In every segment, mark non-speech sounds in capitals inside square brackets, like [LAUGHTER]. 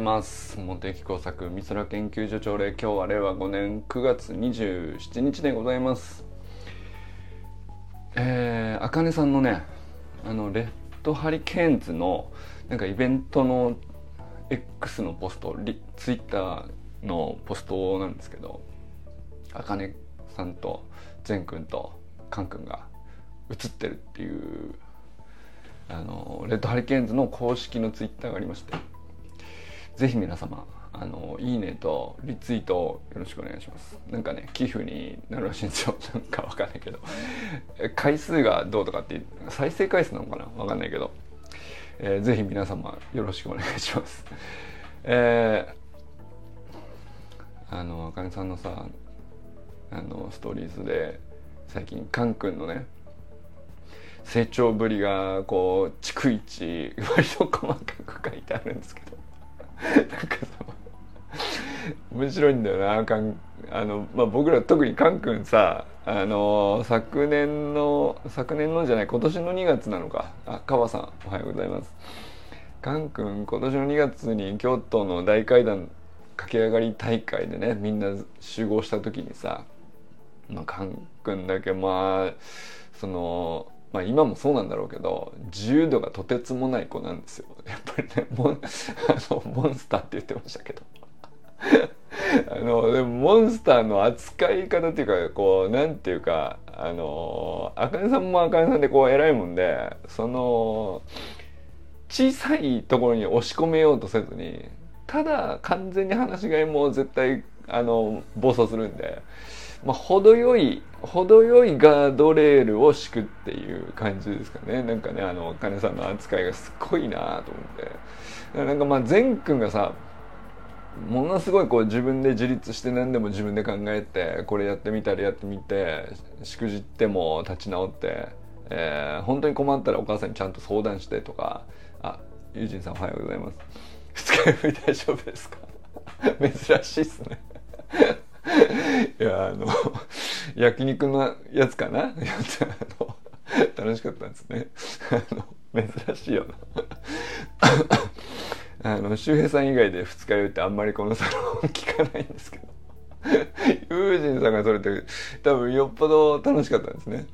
ます。茂木工作美空研究所長令今日は令和5年9月27日でございます。えー、あかねさんのねあのレッドハリケーンズのなんかイベントの X のポストリツイッターのポストなんですけどあかねさんと善くんとカンくんが写ってるっていうあのレッドハリケーンズの公式のツイッターがありまして。ぜひ皆様あのいいねとリツイートよろしくお願いします。なんかね寄付になるらしいんですよ。[LAUGHS] なんかわかんないけど。回数がどうとかって再生回数なのかな？わかんないけど、えー、ぜひ皆様よろしくお願いします。えー、あのあかねさんのさあのストーリーズで最近カン君のね成長ぶりがこう逐一割と細かく書いてあるんですけど。なんかさ面白いんだよなかんあの、まあ、僕ら特にカン君さあの昨年の昨年のじゃない今年の2月なのか。あ川さんおはようございます。カン君今年の2月に京都の大階段駆け上がり大会でねみんな集合した時にさ、まあ、カン君だけまあそのまあ今もそうなんだろうけど自由度がとてつもない子なんですよ。やっぱりねモンあのモンスターって言ってましたけど。[LAUGHS] あのでもモンスターの扱い方っていうかこうなんていうかあのあかねさんもあかねさんでこう偉いもんでその小さいところに押し込めようとせずにただ完全に話し飼いも絶対あの暴走するんで、まあ、程よい程よいガードレールを敷くっていう感じですかね。なんかねあの金さんの扱いがすっごいなと思って。なんかまあ善くんがさものすごいこう自分で自立して何でも自分で考えてこれやってみたりやってみてしくじっても立ち直って、えー、本当に困ったらお母さんにちゃんと相談してとか。あユージンさんおはようございます。二日酔い大丈夫ですか？[LAUGHS] 珍しいっすね。いやあの焼肉のやつかな？[LAUGHS] 楽しかったんですね。あの珍しいよな。あの周平さん以外で二日酔いってあんまりこのサロン聞かないんですけど。ユージンさんがそれって多分よっぽど楽しかったんですね。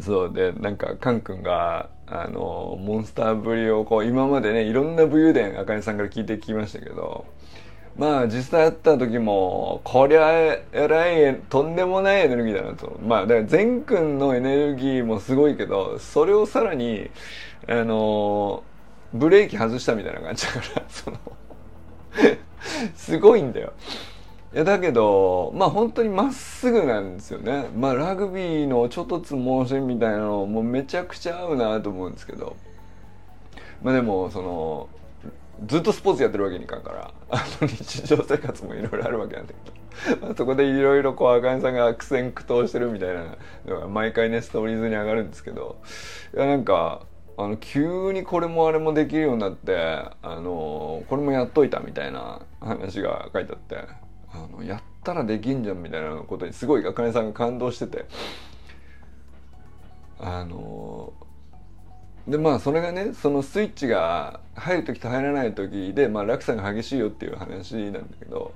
そうでなんかカン君があのモンスターぶりをこう今までねいろんな武勇伝あかねさんから聞いてきましたけどまあ実際会った時もこりゃえらいとんでもないエネルギーだなと。まあだから善くんのエネルギーもすごいけどそれをさらにあのブレーキ外したみたいな感じだから [LAUGHS] そのすごいんだよ。いやだけどまあ本当にまっすぐなんですよね。まあラグビーのちょっとつ盲信みたいなのもめちゃくちゃ合うなと思うんですけど。まあでもそのずっとスポーツやってるわけにいかんからあの日常生活もいろいろあるわけなんだけど、そこでいろいろこう赤根さんが苦戦苦闘してるみたいなのが毎回ねストーリーズに上がるんですけど。いやなんかあの急にこれもあれもできるようになってあのこれもやっといたみたいな話が書いてあってあのやったらできんじゃんみたいなことにすごい赤根さんが感動してて。あのでまあそれがねそのスイッチが入る時と入らない時で、まあ、落差が激しいよっていう話なんだけど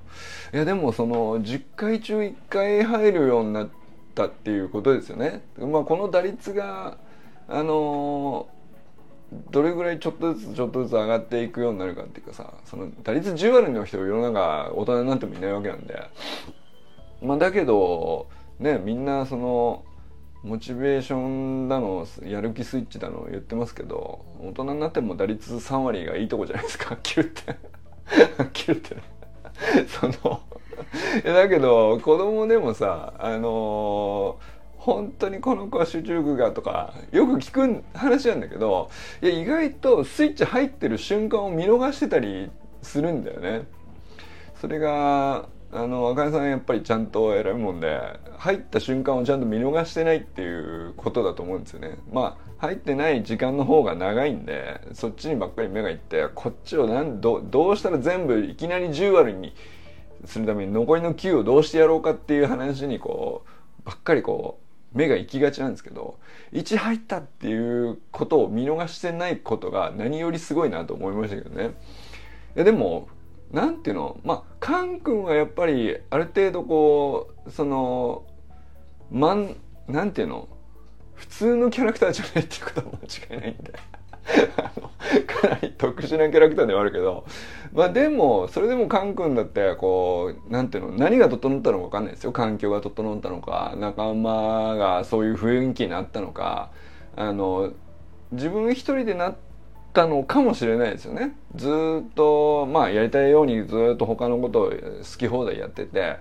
いやでもその10回中1回入るようになったっていうことですよね。まあ、この打率があのどれぐらいちょっとずつちょっとずつ上がっていくようになるかっていうかさその打率10割の人世の中大人になってもいないわけなんでまあだけどねみんなそのモチベーションだのやる気スイッチだの言ってますけど大人になっても打率3割がいいとこじゃないですか。切るって切るってそのだけど子供でもさあのー本当にこの子は集中力がとかよく聞く話なんだけどいや意外とスイッチ入ってる瞬間を見逃してたりするんだよね。それがあの赤井さんやっぱりちゃんと偉いもんで入った瞬間をちゃんと見逃してないっていうことだと思うんですよね。まあ入ってない時間の方が長いんでそっちにばっかり目がいってこっちをなんどどうしたら全部いきなり10割にするために残りの9をどうしてやろうかっていう話にこうばっかりこう目が行きがちなんですけど1入ったっていうことを見逃してないことが何よりすごいなと思いましたけどね。やでもなんていうの？まあカン君はやっぱりある程度こうそのまんなんていうの？普通のキャラクターじゃないっていうことは間違いないんで。[LAUGHS] かなり特殊なキャラクターではあるけど。まあでもそれでもカン君だってこうなんていうの？何が整ったのか分かんないですよ。環境が整ったのか仲間がそういう雰囲気になったのか。あの自分一人でなったのかもしれないですよね。ずっとまあやりたいようにずっと他のことを好き放題やってて。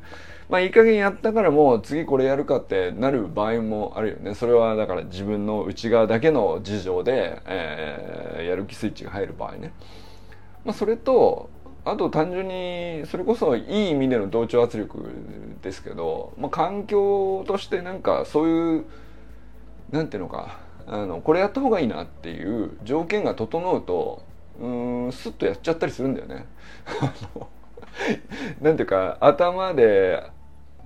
まあいい加減やったからもう次これやるかってなる場合もあるよね。それはだから自分の内側だけの事情で、えー、やる気スイッチが入る場合ね、まあ、それとあと単純にそれこそいい意味での同調圧力ですけど、まあ、環境としてなんかそういうなんていうのかあのこれやった方がいいなっていう条件が整うとうんスッとやっちゃったりするんだよね。[LAUGHS] なんていうか頭で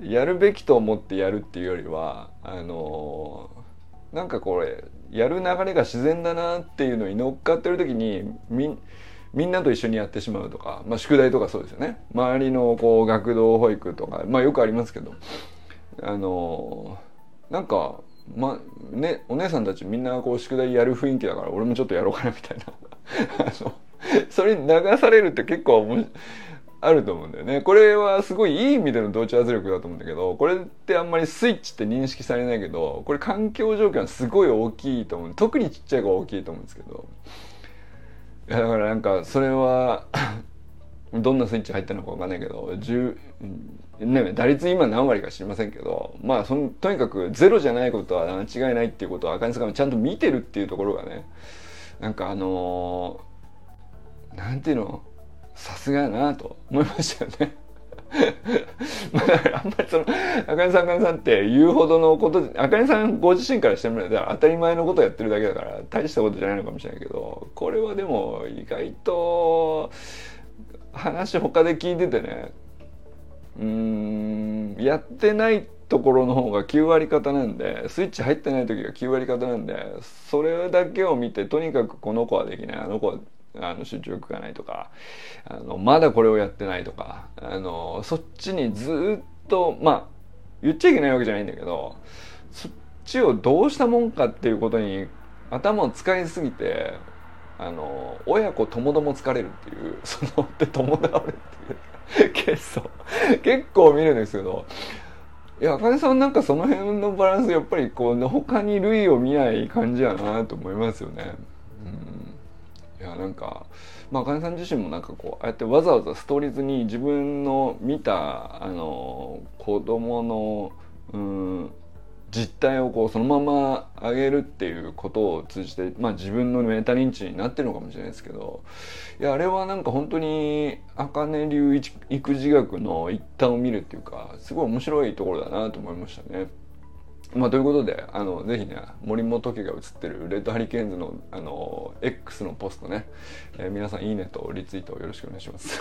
やるべきと思ってやるっていうよりはあのなんかこれやる流れが自然だなっていうのに乗っかってる時にみみんなと一緒にやってしまうとか、まあ、宿題とかそうですよね周りのこう学童保育とか、まあ、よくありますけどあのなんか、まね、お姉さんたちみんなこう宿題やる雰囲気だから俺もちょっとやろうかなみたいな [LAUGHS] それに流されるって結構。あると思うんだよね。これはすごいいい意味での同調圧力だと思うんだけど、これってあんまりスイッチって認識されないけど、これ環境条件はすごい大きいと思う。特にちっちゃい子は大きいと思うんですけど。いやだからなんかそれはどんなスイッチ入ったのかわかんないけど、10、ね、打率今何割か知りませんけど、まあその、とにかくゼロじゃないことは間違いないっていうことは赤根さんがちゃんと見てるっていうところがね、なんかあのー、なんていうのさすがやなと思いましたよね。[LAUGHS] まあ、あんまりその、あかねさん、あかねさんって言うほどのこと、あかねさんご自身からしてみれば当たり前のことやってるだけだから、大したことじゃないのかもしれないけど、これはでも意外と、話他で聞いててね、うん、やってないところの方が9割方なんで、スイッチ入ってない時が9割方なんで、それだけを見て、とにかくこの子はできない、あの子はあの集中力がないとかあのまだこれをやってないとかあのそっちにずっとまあ言っちゃいけないわけじゃないんだけどそっちをどうしたもんかっていうことに頭を使いすぎてあの親子ともども疲れるっていう [LAUGHS] そので共倒れっていう結構結構見るんですけどいや茜さんなんかその辺のバランスやっぱりこう他に類を見ない感じやなと思いますよね。うんいやなんかまあ茜さん自身もなんかこうああやってわざわざストーリーズに自分の見たあの子供のうん実態をこうそのまま上げるっていうことを通じて、まあ、自分のメタ認知になってるのかもしれないですけどいやあれはなんか本当に茜流育児学の一端を見るっていうかすごい面白いところだなと思いましたね。まあ、ということであのぜひね森本家が映ってるレッドハリケーンズのあの X のポストね、えー、皆さんいいねとリツイートよろしくお願いします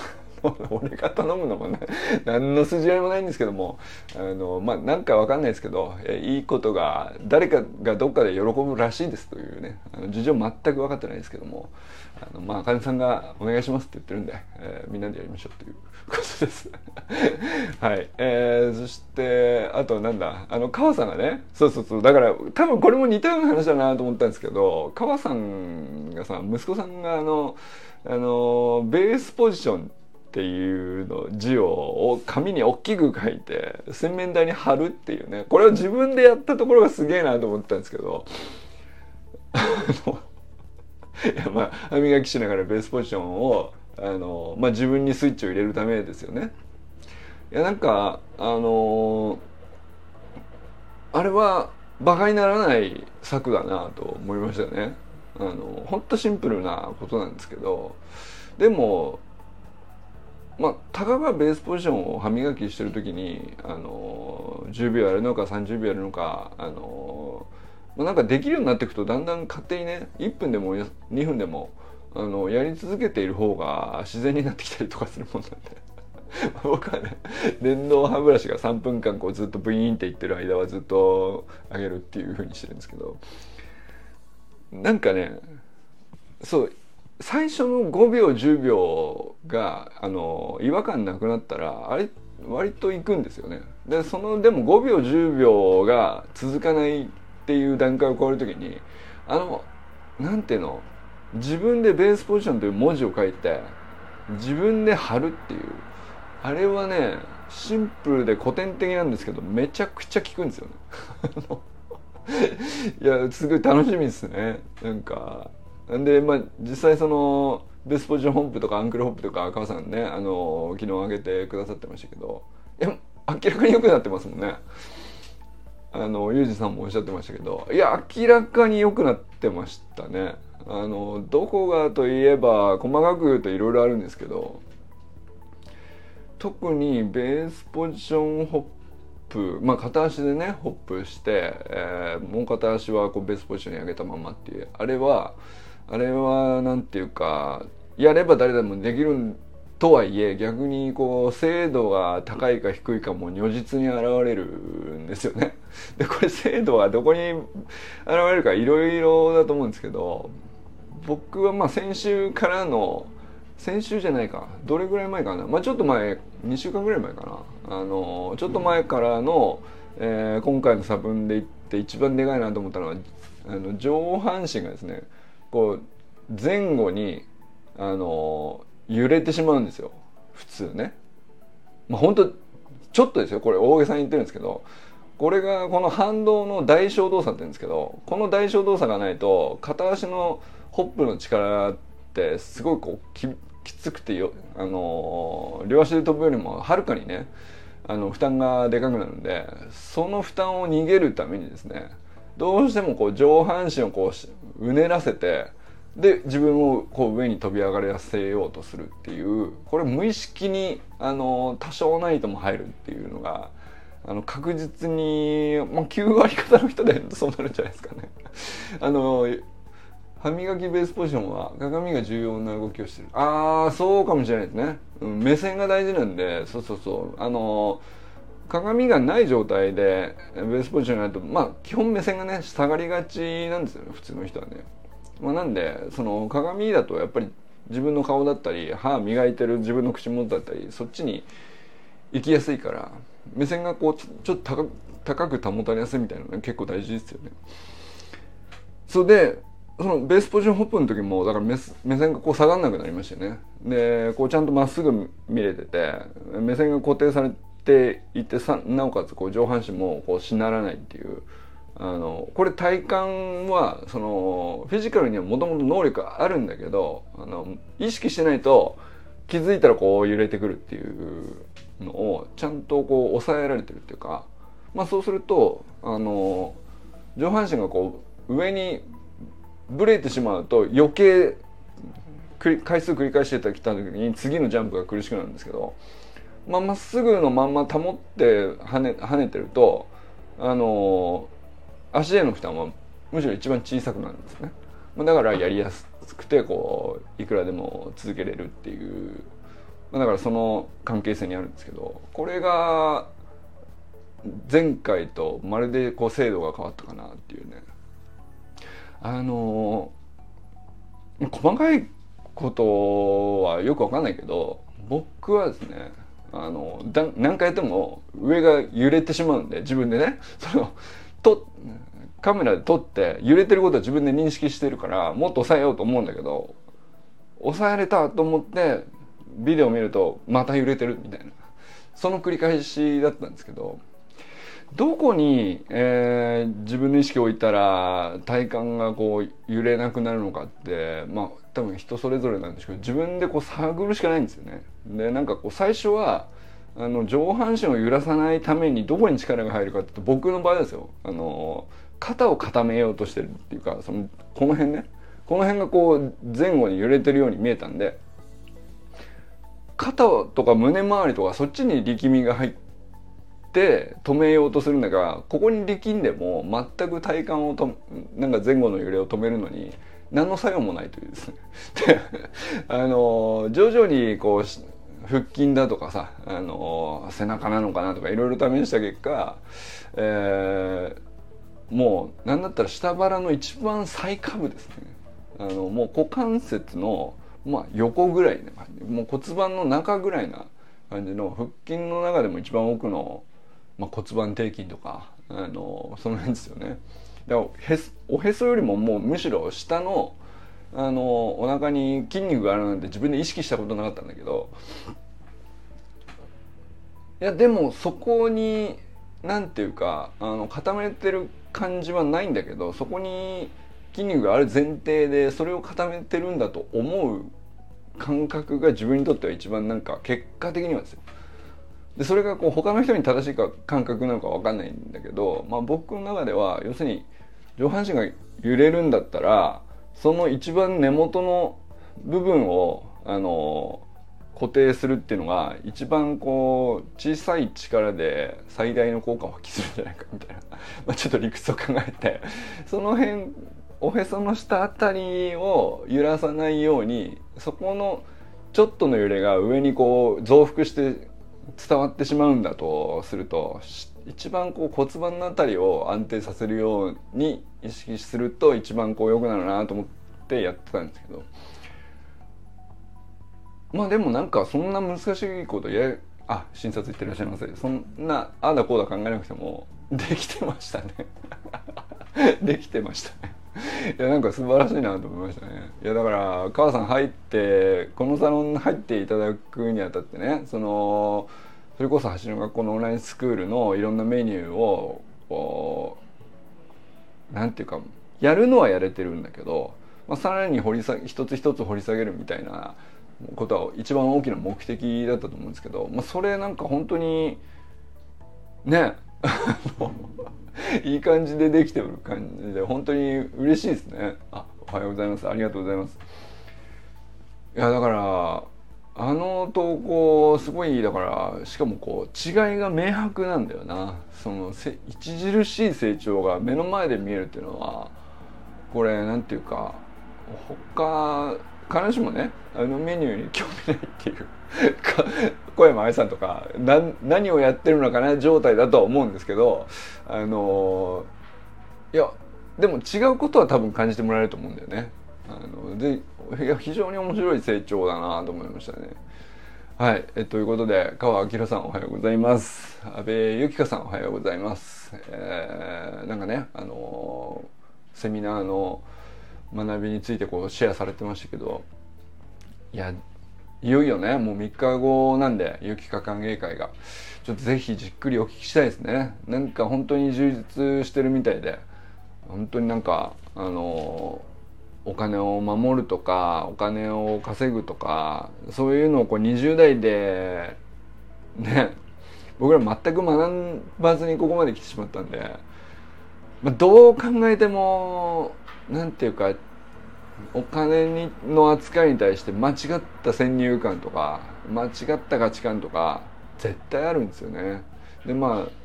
俺が頼むのもね何の筋合いもないんですけどもあのまあなんかわかんないですけど、いいことが誰かがどっかで喜ぶらしいですというねあの事情全く分かってないですけどもあのまあ茜さんがお願いしますって言ってるんで、えー、みんなでやりましょうということです [LAUGHS] はい。えー、そして、あとなんだ、あの、川さんがね、そうそうそう、だから多分これも似たような話だなと思ったんですけど、川さんがさ、息子さんがあの、あの、ベースポジションっていうの字を紙に大きく書いて洗面台に貼るっていうねこれを自分でやったところがすげえなと思ったんですけど [LAUGHS] いやまあ歯磨きしながらベースポジションをあの、まあ、自分にスイッチを入れるためですよね。いやなんかあのあれは馬鹿にならない策だなと思いましたね。あのほんとシンプルなことなんですけどでもまあたかがベースポジションを歯磨きしてる時にあの10秒やるのか30秒やるのかあの、まあ、なんかできるようになっていくとだんだん勝手にね1分でも2分でもあのやり続けている方が自然になってきたりとかするもんなんで。[LAUGHS] 僕はね電動歯ブラシが3分間こうずっとブイーンっていってる間はずっと上げるっていう風にしてるんですけど。なんかねそう最初の5秒10秒があの違和感なくなったらあれ割といくんですよね。でそのでも5秒10秒が続かないっていう段階を超える時にあのなんていうの自分でベースポジションという文字を書いて自分で貼るっていうあれはねシンプルで古典的なんですけどめちゃくちゃ効くんですよね。[LAUGHS] いやすごい楽しみですね。なんかでまあ実際そのベースポジションホップとかアンクルホップとか川さんねあの昨日上げてくださってましたけどいや明らかに良くなってますもんね。あのユージさんもおっしゃってましたけどいや明らかに良くなってましたね。あのどこがといえば細かく言うといろいろあるんですけど特にベースポジションホップまあ片足でねホップして、えー、もう片足はこうベースポジションに上げたままっていうあれはあれは何ていうかやれば誰でもできるとはいえ逆にこう精度が高いか低いかも如実に現れるんですよね。[LAUGHS] でこれ精度はどこに現れるかいろいろだと思うんですけど僕はまあ先週からの先週じゃないかどれぐらい前かなまあちょっと前2週間ぐらい前かなあのちょっと前からの、えー、今回の差分でいって一番でかいなと思ったのはあの上半身がですねこう前後にあの揺れてしまうんですよ。普通ね。まあ本当ちょっとですよ。これ大げさに言ってるんですけど。これがこの反動の代償動作って言うんですけど。この代償動作がないと片足のホップの力ってすごいこうきつくてよ、あの両足で飛ぶよりもはるかにねあの負担がでかくなるんでその負担を逃げるためにですねどうしてもこう上半身をこううねらせてで自分をこう上に飛び上がらせようとするっていうこれ無意識にあの多少ないとも入るっていうのがあの確実に、まあ、9割方の人で [LAUGHS] そうなるんじゃないですかね。[LAUGHS] あの歯磨きベースポジションは鏡が重要な動きをしてる。ああそうかもしれないですね、うん、目線が大事なんでそうそうそう。あの鏡がない状態でベースポジションになるとまあ基本目線がね下がりがちなんですよね普通の人はね、まあ、なんでその鏡だとやっぱり自分の顔だったり歯磨いてる自分の口元だったりそっちに行きやすいから目線がこうちょっと高く保たれやすいみたいなのが結構大事ですよね。それでそのベースポジションホップの時もだから目目線がこう下がんなくなりましたよねでこうちゃんとまっすぐ見れてて目線が固定されていてさなおかつこう上半身もこうしならないっていうあのこれ体感はそのフィジカルにはもともと能力あるんだけどあの意識してないと気づいたらこう揺れてくるっていうのをちゃんとこう抑えられてるっていうか、まあ、そうするとあの上半身がこう上にブレてしまうと余計回数繰り返してきた時に次のジャンプが苦しくなるんですけどまあ、っすぐのまんま保って跳ね跳ねてるとあの足への負担はむしろ一番小さくなるんですね。だからやりやすくてこういくらでも続けれるっていうだからその関係性にあるんですけどこれが前回とまるでこう精度が変わったかなっていうねあの細かいことはよくわかんないけど僕はですねあのだ何回やっても上が揺れてしまうんで自分でね。[LAUGHS] そのとカメラで撮って揺れてることは自分で認識してるからもっと抑えようと思うんだけど抑えれたと思ってビデオ見るとまた揺れてるみたいな。その繰り返しだったんですけどどこに、えー、自分の意識を置いたら体幹がこう揺れなくなるのかってまあ多分人それぞれなんですけど自分でこう探るしかないんですよね。でなんかこう最初はあの上半身を揺らさないためにどこに力が入るかって僕の場合ですよあの肩を固めようとしてるっていうかそのこの辺ねこの辺がこう前後に揺れてるように見えたんで肩とか胸周りとかそっちに力みが入ってって止めようとするんだがここに力んでも全く体幹をとなんか前後の揺れを止めるのに何の作用もないというですね。[LAUGHS] であの徐々にこう腹筋だとかさあの背中なのかなとかいろいろ試した結果、えー、もう何だったら下腹の一番最下部ですね。あのもう股関節の、まあ、横ぐらいな感じ。もう骨盤の中ぐらいな感じの腹筋の中でも一番奥の、まあ、骨盤底筋とかあのその辺ですよね。だからおへそよりももうむしろ下のあのお腹に筋肉があるなんて自分で意識したことなかったんだけどいやでもそこに何ていうかあの固めてる感じはないんだけどそこに筋肉がある前提でそれを固めてるんだと思う感覚が自分にとっては一番なんか結果的にはですよ。でそれがこう他の人に正しいか感覚なのか分かんないんだけど、まあ、僕の中では要するに上半身が揺れるんだったらその一番根元の部分をあの固定するっていうのが一番こう小さい力で最大の効果を発揮するんじゃないかみたいな [LAUGHS] まちょっと理屈を考えてその辺おへその下あたりを揺らさないようにそこのちょっとの揺れが上にこう増幅して伝わってしまうんだとすると一番こう骨盤のあたりを安定させるように意識すると一番こう良くなるなと思ってやってたんですけど。まあでもなんかそんな難しいことやあ診察行ってらっしゃいませ。そんなああだこうだ考えなくてもできてましたね。できてましたね。[LAUGHS] いやなんか素晴らしいなと思いましたね。いやだから母さん入ってこのサロン入っていただくにあたってねそのそれこそ橋の学校のオンラインスクールのいろんなメニューをこうなんていうかやるのはやれてるんだけど、まあ、さらに掘り下げ一つ一つ掘り下げるみたいなことは一番大きな目的だったと思うんですけど、まあ、それなんか本当にね [LAUGHS] いい感じでできてる感じで本当に嬉しいですね。あおはようございます。ありがとうございます。いやだからあの投稿すごいだからしかもこう違いが明白なんだよな。その著しい成長が目の前で見えるっていうのはこれなんていうか他必ずしもねあのメニューに興味ないっていう [LAUGHS] 小山愛さんとか何をやってるのかな状態だとは思うんですけどあのいやでも違うことは多分感じてもらえると思うんだよね。あのでいや非常に面白い成長だなと思いましたね。はい、えということで川明さんおはようございます安倍由紀香さんおはようございます、えー、なんかねあのセミナーの学びについてこうシェアされてましたけどいやいよいよねもう3日後なんで有機化歓迎会が。ちょっとぜひじっくりお聞きしたいですね。なんか本当に充実してるみたいで。本当になんかあのお金を守るとかお金を稼ぐとかそういうのをこう20代でね僕ら全く学ばずにここまで来てしまったんで、まあ、どう考えても何て言うかお金にの扱いに対して間違った先入観とか間違った価値観とか絶対あるんですよね。でまあ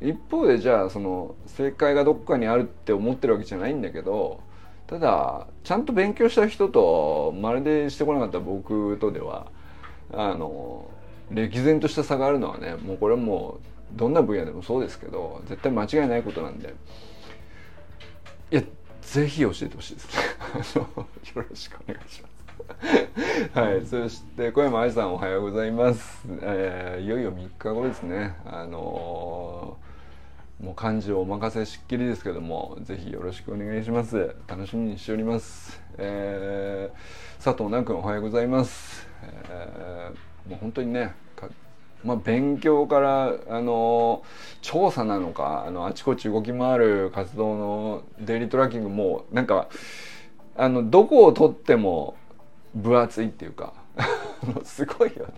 一方でじゃあその正解がどっかにあるって思ってるわけじゃないんだけどただちゃんと勉強した人とまるでしてこなかった僕とではあの歴然とした差があるのはねもうこれはもうどんな分野でもそうですけど絶対間違いないことなんで。いやぜひ教えてほしいです。ねよろしくお願いします。[LAUGHS] はい、そして小山愛さんおはようございます、えー、いよいよ3日後ですね。あのー、もう漢字をお任せしっきりですけどもぜひよろしくお願いします。楽しみにしております、えー、佐藤南君おはようございます、えー、もう本当にねまあ、勉強からあの調査なのかあのあちこち動き回る活動のデイリートラッキングもなんかあのどこをとっても分厚いっていうか [LAUGHS] すごいよね。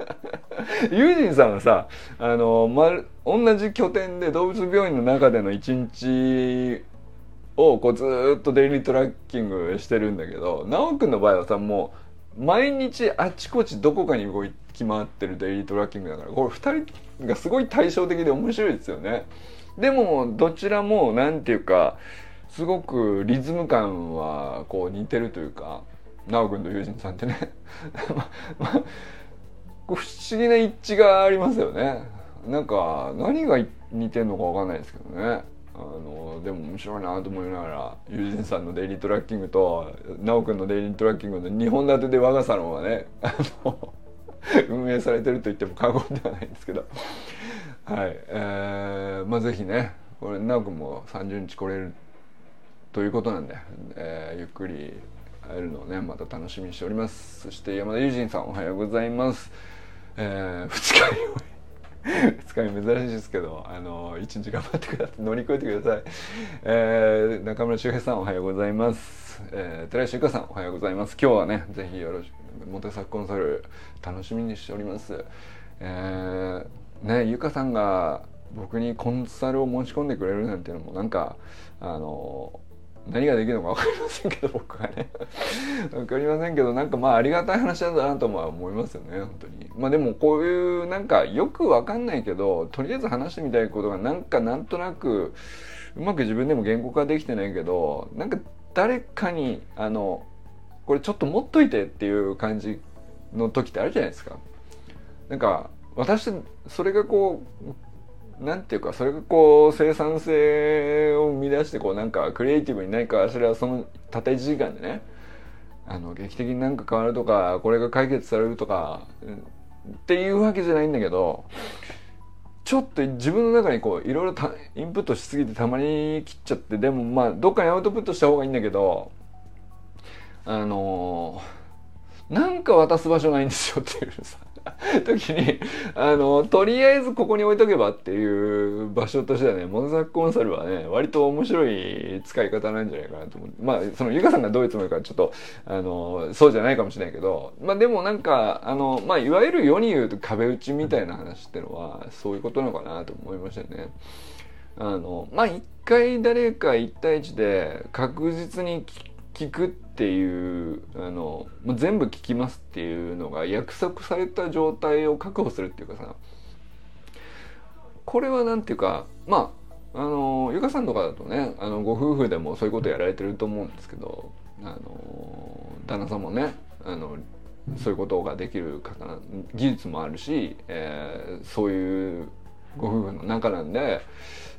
[LAUGHS] ユージンさんはさあの、ま、同じ拠点で動物病院の中での一日をこうずっとデイリートラッキングしてるんだけど修くんの場合はさもう毎日あちこちどこかに動き回ってるデイリートラッキングだからこれ2人がすごい対照的で面白いですよね。でもどちらも何て言うかすごくリズム感はこう似てるというか直君と友人さんってね、[LAUGHS] 不思議な一致がありますよね。なんか何が似てんのか分かんないですけどね。あのでも面白いなと思いながらユージンさんのデイリートラッキングと奈くんのデイリートラッキングの2本立てで我がサロンはねあの運営されてると言っても過言ではないんですけど。はいえー、まあ是非ねこれ奈くんも30日来れるということなんで、えー、ゆっくり会えるのをねまた楽しみにしております。そして山田友人さんおはようございます、えー、2日 [LAUGHS] 2日目珍しいですけどあの1日頑張ってください。乗り越えてください、えー、中村修平さんおはようございます、えー、寺石由香さんおはようございます。今日はねぜひよろしくモテ作コンサル楽しみにしております。えー、ね由香さんが僕にコンサルを持ち込んでくれるなんていうのもなんかあの何ができるのか分かりませんけど僕はね [LAUGHS] 分かりませんけどなんかまあありがたい話だなとは思いますよね本当にまあでもこういうなんかよく分かんないけどとりあえず話してみたいことがなんかなんとなくうまく自分でも言語化できてないけどなんか誰かにあのこれちょっと持っといてっていう感じの時ってあるじゃないですか。なんか私それがこうなんていうかそれがこう生産性を生み出してこうなんかクリエイティブに何かそれはそのたった1時間でねあの劇的になんか変わるとかこれが解決されるとか、っていうわけじゃないんだけどちょっと自分の中にこういろいろインプットしすぎてたまに切っちゃってでもまあどっかにアウトプットした方がいいんだけどあのー、なんか渡す場所ないんですよっていうさ。[LAUGHS] 時にあのとりあえずここに置いとけばっていう場所としてはねモノザックコンサルはね割と面白い使い方なんじゃないかなと思うまあそのゆかさんがどういうつもりかちょっとあのそうじゃないかもしれないけどまあでもなんかあのまあいわゆる世に言うと壁打ちみたいな話ってのはそういうことなのかなと思いましたね。あのまあ一回誰か一対一で確実に聞聞くっていうあの全部聞きますっていうのが約束された状態を確保するっていうかさこれは何ていうかまああのゆかさんとかだとねあのご夫婦でもそういうことやられてると思うんですけどあの旦那さんもねあのそういうことができる方技術もあるし、えー、そういうご夫婦の中なんで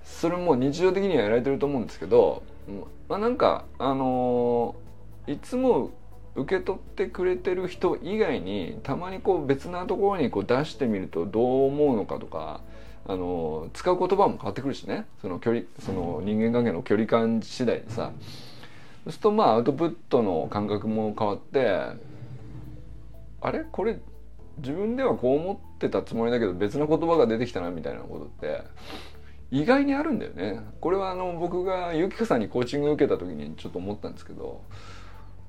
それも日常的にはやられてると思うんですけどまあなんかあのー、いつも受け取ってくれてる人以外にたまにこう別なところにこう出してみるとどう思うのかとかあの使う言葉も変わってくるしね。その距離その人間関係の距離感次第でさ。そうするとまあアウトプットの感覚も変わってあれ？これ自分ではこう思ってたつもりだけど別の言葉が出てきたなみたいなことって。意外にあるんだよね。これはあの僕がゆきかさんにコーチング受けた時にちょっと思ったんですけど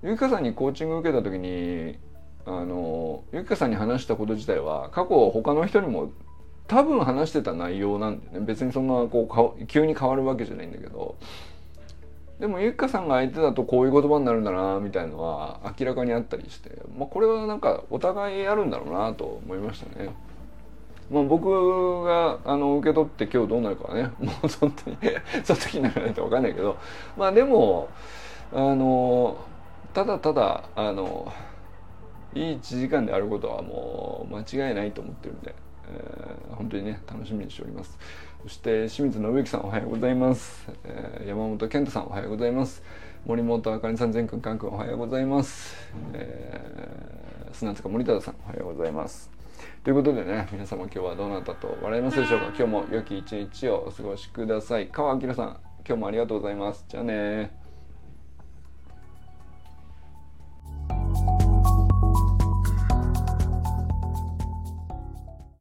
ゆきかさんにコーチング受けた時にあのゆきかさんに話したこと自体は過去他の人にも多分話してた内容なんでね。別にそんなこう急に変わるわけじゃないんだけど。でもゆきかさんが相手だとこういう言葉になるんだなみたいのは明らかにあったりして、まあ、これはなんかお互いあるんだろうなと思いましたね。まあ、僕があの受け取って今日どうなるかはね [LAUGHS] もう本当にその時にならないと分かんないけどまあでもあのただただあのいい1時間であることはもう間違いないと思ってるんで、えー、本当にね楽しみにしております。そして清水信之さんおはようございます、えー、山本健太さんおはようございます。森本あかりさん全くんかんくんおはようございます、えー、砂塚森忠さんおはようございます。ということでね皆様今日はどうなったと笑いますでしょうか？今日も良き一日をお過ごしください。川明さん今日もありがとうございます。じゃあね